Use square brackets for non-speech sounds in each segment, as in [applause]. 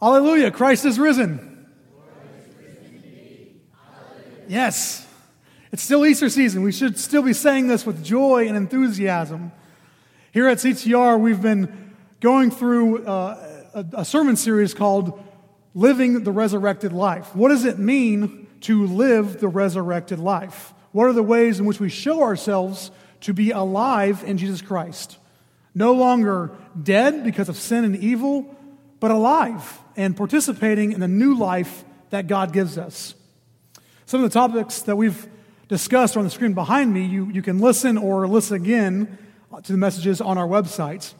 Hallelujah, Christ is risen. Yes, it's still Easter season. We should still be saying this with joy and enthusiasm. Here at CTR, we've been going through uh, a, a sermon series called Living the Resurrected Life. What does it mean to live the resurrected life? What are the ways in which we show ourselves to be alive in Jesus Christ? No longer dead because of sin and evil, but alive and participating in the new life that God gives us. Some of the topics that we've discussed are on the screen behind me. You, you can listen or listen again to the messages on our website.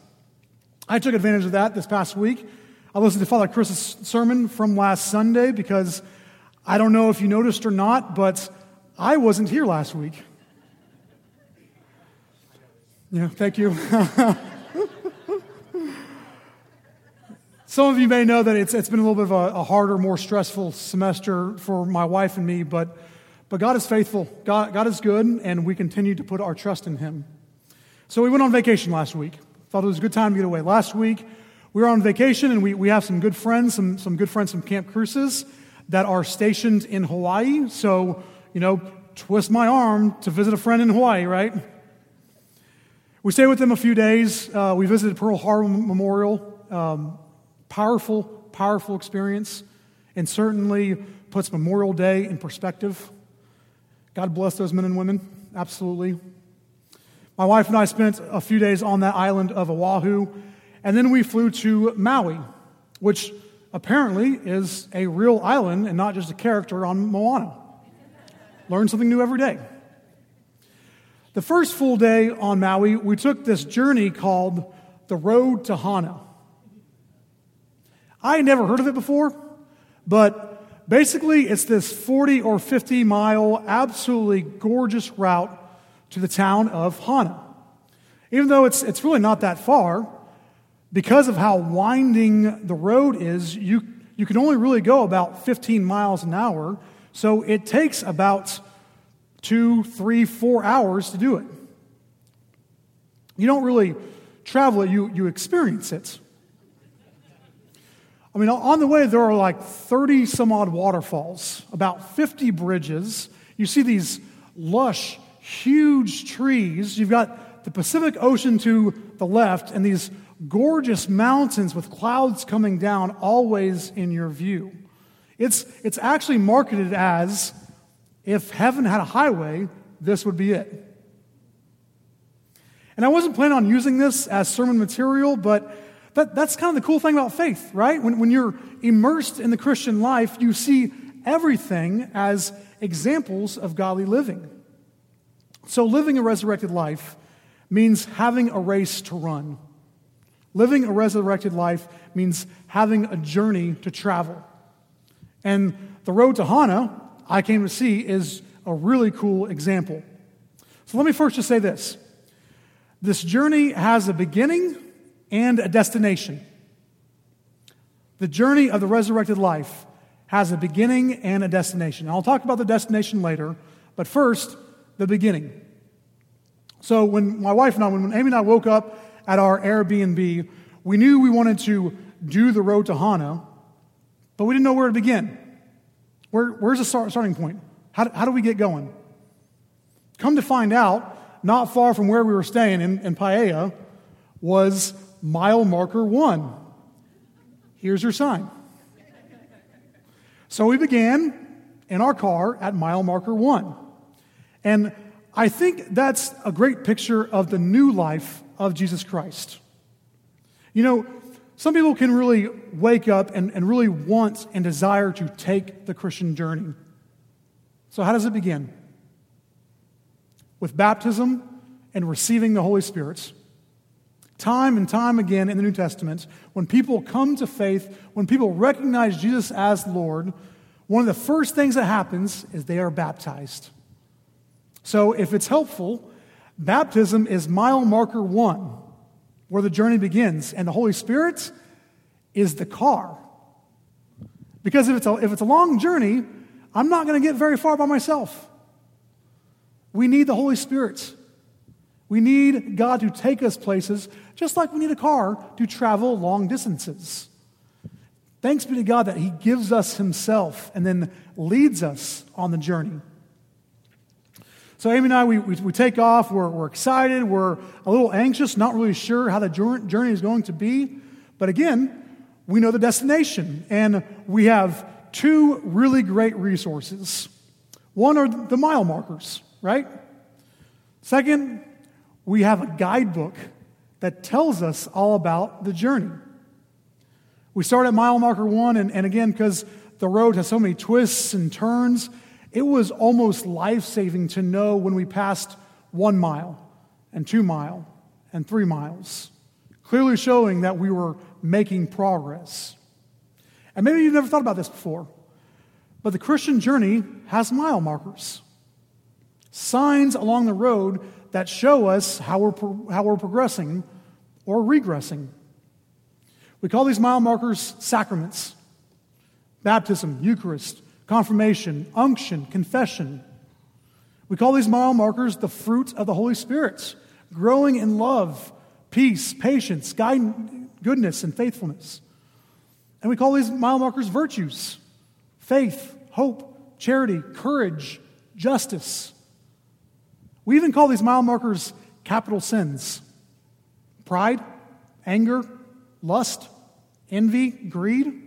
I took advantage of that this past week. I listened to Father Chris's sermon from last Sunday because I don't know if you noticed or not, but I wasn't here last week. Yeah, thank you. [laughs] Some of you may know that it's, it's been a little bit of a, a, harder, more stressful semester for my wife and me, but, but God is faithful. God, God is good, and we continue to put our trust in Him. So we went on vacation last week. Thought it was a good time to get away. Last week, we were on vacation, and we, we have some good friends, some, some good friends from Camp Cruces that are stationed in Hawaii. So, you know, twist my arm to visit a friend in Hawaii, right? We stayed with them a few days. Uh, we visited Pearl Harbor Memorial. Um, Powerful, powerful experience, and certainly puts Memorial Day in perspective. God bless those men and women, absolutely. My wife and I spent a few days on that island of Oahu, and then we flew to Maui, which apparently is a real island and not just a character on Moana. Learn something new every day. The first full day on Maui, we took this journey called the Road to Hana. I never heard of it before, but basically it's this 40 or 50 mile, absolutely gorgeous route to the town of Hana. Even though it's, it's really not that far, because of how winding the road is, you, you can only really go about 15 miles an hour. So it takes about two, three, four hours to do it. You don't really travel it, you, you experience it. I mean, on the way, there are like 30 some odd waterfalls, about 50 bridges. You see these lush, huge trees. You've got the Pacific Ocean to the left, and these gorgeous mountains with clouds coming down always in your view. It's, it's actually marketed as if heaven had a highway, this would be it. And I wasn't planning on using this as sermon material, but that, that's kind of the cool thing about faith, right? When, when you're immersed in the Christian life, you see everything as examples of godly living. So, living a resurrected life means having a race to run. Living a resurrected life means having a journey to travel. And the road to Hana, I came to see, is a really cool example. So, let me first just say this this journey has a beginning and a destination. The journey of the resurrected life has a beginning and a destination. I'll talk about the destination later, but first, the beginning. So, when my wife and I, when Amy and I woke up at our Airbnb, we knew we wanted to do the road to Hana, but we didn't know where to begin. Where, where's the start, starting point? How, how do we get going? Come to find out, not far from where we were staying in, in was mile marker one. Here's your sign. So we began in our car at mile marker one. And I think that's a great picture of the new life of Jesus Christ. You know, some people can really wake up and, and really want and desire to take the Christian journey. So, how does it begin? With baptism and receiving the Holy Spirit. Time and time again in the New Testament, when people come to faith, when people recognize Jesus as Lord, one of the first things that happens is they are baptized. So, if it's helpful, baptism is mile marker one, where the journey begins, and the Holy Spirit is the car. Because if it's a, if it's a long journey, I'm not going to get very far by myself. We need the Holy Spirit. We need God to take us places, just like we need a car to travel long distances. Thanks be to God that He gives us Himself and then leads us on the journey. So, Amy and I, we, we, we take off. We're, we're excited. We're a little anxious, not really sure how the journey is going to be. But again, we know the destination. And we have two really great resources. One are the mile markers, right? Second, we have a guidebook that tells us all about the journey. We start at mile marker one, and, and again, because the road has so many twists and turns, it was almost life saving to know when we passed one mile and two mile and three miles, clearly showing that we were making progress. And maybe you've never thought about this before, but the Christian journey has mile markers, signs along the road that show us how we're, how we're progressing or regressing. We call these mile markers sacraments baptism, Eucharist, confirmation, unction, confession. We call these mile markers the fruit of the Holy Spirit, growing in love, peace, patience, guidance, goodness, and faithfulness. And we call these mile markers virtues faith, hope, charity, courage, justice. We even call these mile markers capital sins pride, anger, lust, envy, greed.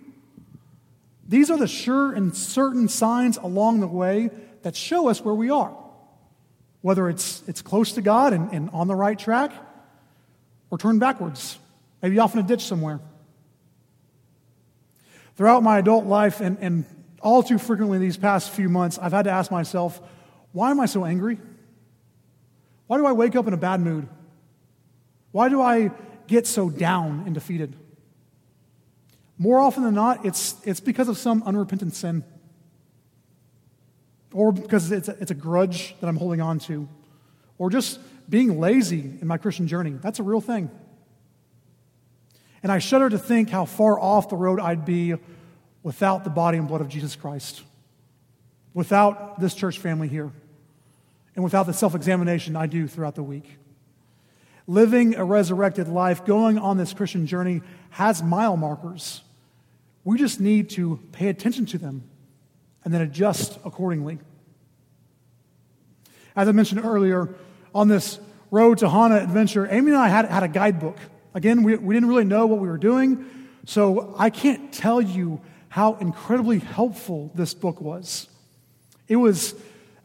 These are the sure and certain signs along the way that show us where we are, whether it's, it's close to God and, and on the right track or turned backwards, maybe off in a ditch somewhere. Throughout my adult life and, and all too frequently these past few months, I've had to ask myself, why am I so angry? Why do I wake up in a bad mood? Why do I get so down and defeated? More often than not, it's, it's because of some unrepentant sin. Or because it's a, it's a grudge that I'm holding on to. Or just being lazy in my Christian journey. That's a real thing. And I shudder to think how far off the road I'd be without the body and blood of Jesus Christ, without this church family here, and without the self examination I do throughout the week living a resurrected life, going on this Christian journey, has mile markers. We just need to pay attention to them and then adjust accordingly. As I mentioned earlier, on this road to Hana adventure, Amy and I had, had a guidebook. Again, we, we didn't really know what we were doing, so I can't tell you how incredibly helpful this book was. It was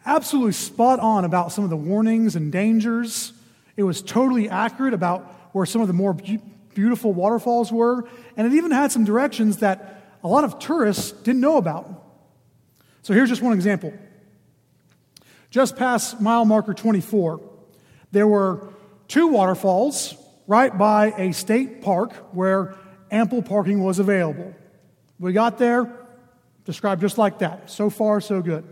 absolutely spot on about some of the warnings and dangers it was totally accurate about where some of the more beautiful waterfalls were, and it even had some directions that a lot of tourists didn't know about. So here's just one example. Just past mile marker 24, there were two waterfalls right by a state park where ample parking was available. We got there, described just like that. So far, so good.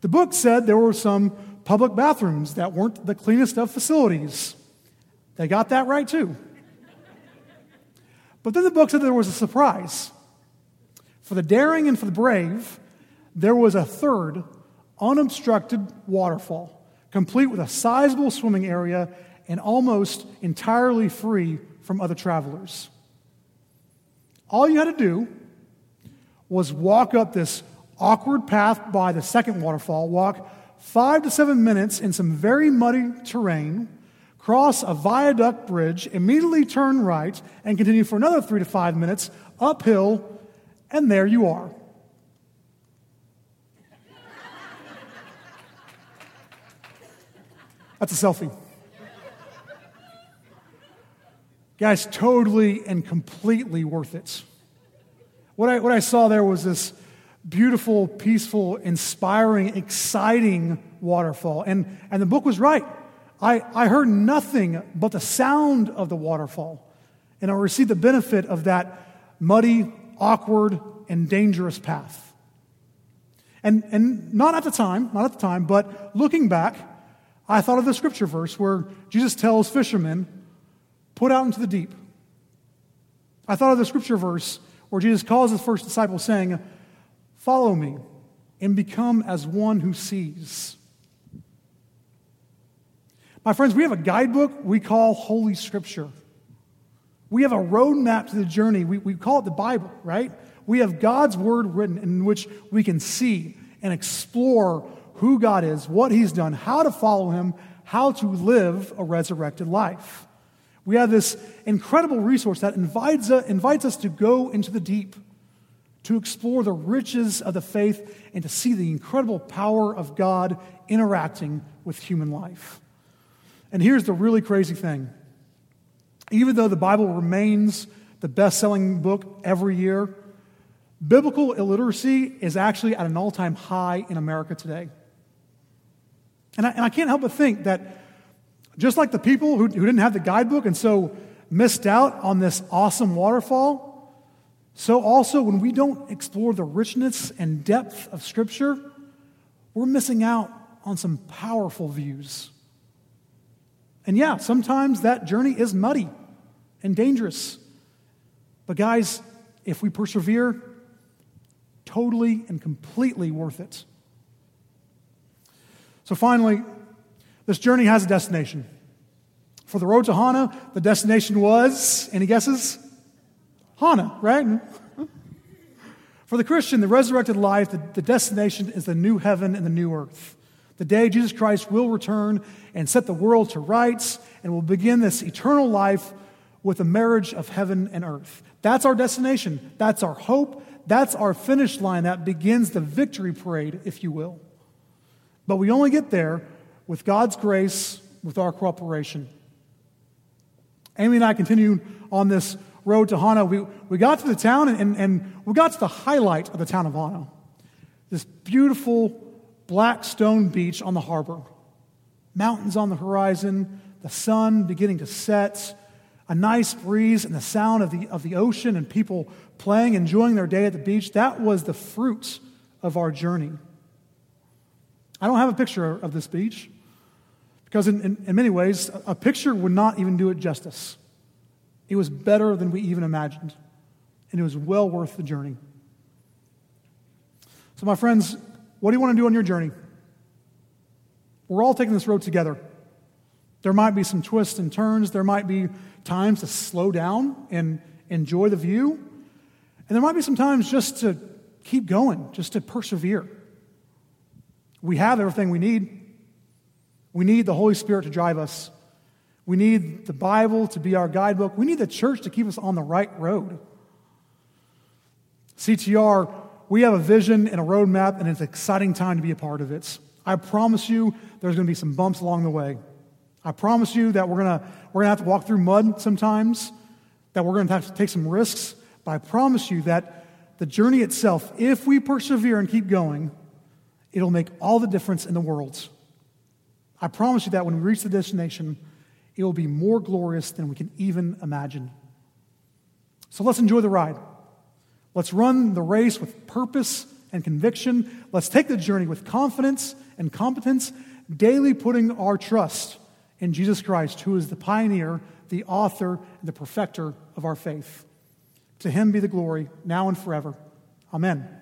The book said there were some public bathrooms that weren't the cleanest of facilities. They got that right too. But then the book said there was a surprise. For the daring and for the brave, there was a third unobstructed waterfall, complete with a sizable swimming area and almost entirely free from other travelers. All you had to do was walk up this awkward path by the second waterfall, walk five to seven minutes in some very muddy terrain, cross a viaduct bridge, immediately turn right, and continue for another three to five minutes uphill, and there you are. That's a selfie. Guys, totally and completely worth it. What I, what I saw there was this beautiful, peaceful, inspiring, exciting waterfall. And, and the book was right. I, I heard nothing but the sound of the waterfall. And I received the benefit of that muddy, awkward, and dangerous path. And, and not at the time, not at the time, but looking back, I thought of the scripture verse where Jesus tells fishermen, put out into the deep. I thought of the scripture verse where Jesus calls his first disciples saying, Follow me and become as one who sees. My friends, we have a guidebook we call Holy Scripture. We have a roadmap to the journey. We, we call it the Bible, right? We have God's word written in which we can see and explore who God is, what He's done, how to follow Him, how to live a resurrected life. We have this incredible resource that invites, uh, invites us to go into the deep, to explore the riches of the faith, and to see the incredible power of God interacting with human life. And here's the really crazy thing even though the Bible remains the best selling book every year, biblical illiteracy is actually at an all time high in America today. And I, and I, can't help but think that just like the people who, who didn't have the guidebook and so missed out on this awesome waterfall, so also when we don't explore the richness and depth of Scripture, we're missing out on some powerful views. And yeah, sometimes that journey is muddy and dangerous. But guys, if we persevere, totally and completely worth it. So finally, this journey has a destination. For the road to Hana, the destination was, any guesses? Hana, right? For the Christian, the resurrected life, the, the destination is the new heaven and the new earth the day Jesus Christ will return and set the world to rights and will begin this eternal life with a marriage of heaven and earth. That's our destination. That's our hope. That's our finish line. That begins the victory parade, if you will. But we only get there with God's grace, with our cooperation. Amy and I continue on this road to Hana. We, we got to the town and, and, and we got to the highlight of the town of Hana. This beautiful black stone beach on the harbor, mountains on the horizon, the sun beginning to set, a nice breeze, and the sound of the, of the ocean and people playing, enjoying their day at the beach. That was the fruit of our journey. I don't have a picture of this beach because, in, in, in many ways, a picture would not even do it justice. It was better than we even imagined, and it was well worth the journey. So, my friends, what do you want to do on your journey? We're all taking this road together. There might be some twists and turns. There might be times to slow down and enjoy the view. And there might be some times just to keep going, just to persevere. We have everything we need. We need the Holy Spirit to drive us. We need the Bible to be our guidebook. We need the church to keep us on the right road. CTR we have a vision and a roadmap, and it's an exciting time to be a part of it. I promise you there's going to be some bumps along the way. I promise you that we're going to, we're going to have to walk through mud sometimes, that we're going to have to take some risks, but I promise you that the journey itself, if we persevere and keep going, it'll make all the difference in the world. I promise you that when we reach the destination, it will be more glorious than we can even imagine. So let's enjoy the ride. Let's run the race with purpose and conviction. Let's take the journey with confidence and competence, daily putting our trust in Jesus Christ, who is the pioneer, the author, and the perfecter of our faith. To him be the glory, now and forever. Amen.